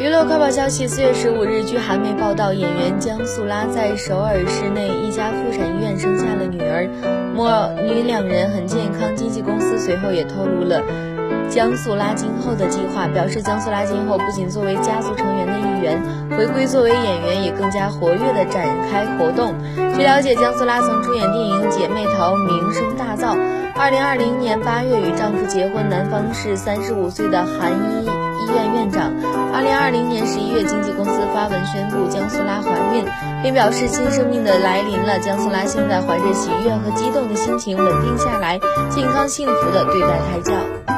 娱乐快报消息：四月十五日，据韩媒报道，演员姜素拉在首尔市内一家妇产医院生下了女儿，母女两人很健康。经纪公司随后也透露了姜素拉今后的计划，表示姜素拉今后不仅作为家族成员的一员，回归作为演员也更加活跃地展开活动。据了解，姜素拉曾出演电影《姐妹淘》，名声大噪。二零二零年八月与丈夫结婚，男方是三十五岁的韩医。二零年十一月，经纪公司发文宣布江苏拉怀孕，并表示新生命的来临了。江苏拉现在怀着喜悦和激动的心情稳定下来，健康幸福的对待胎教。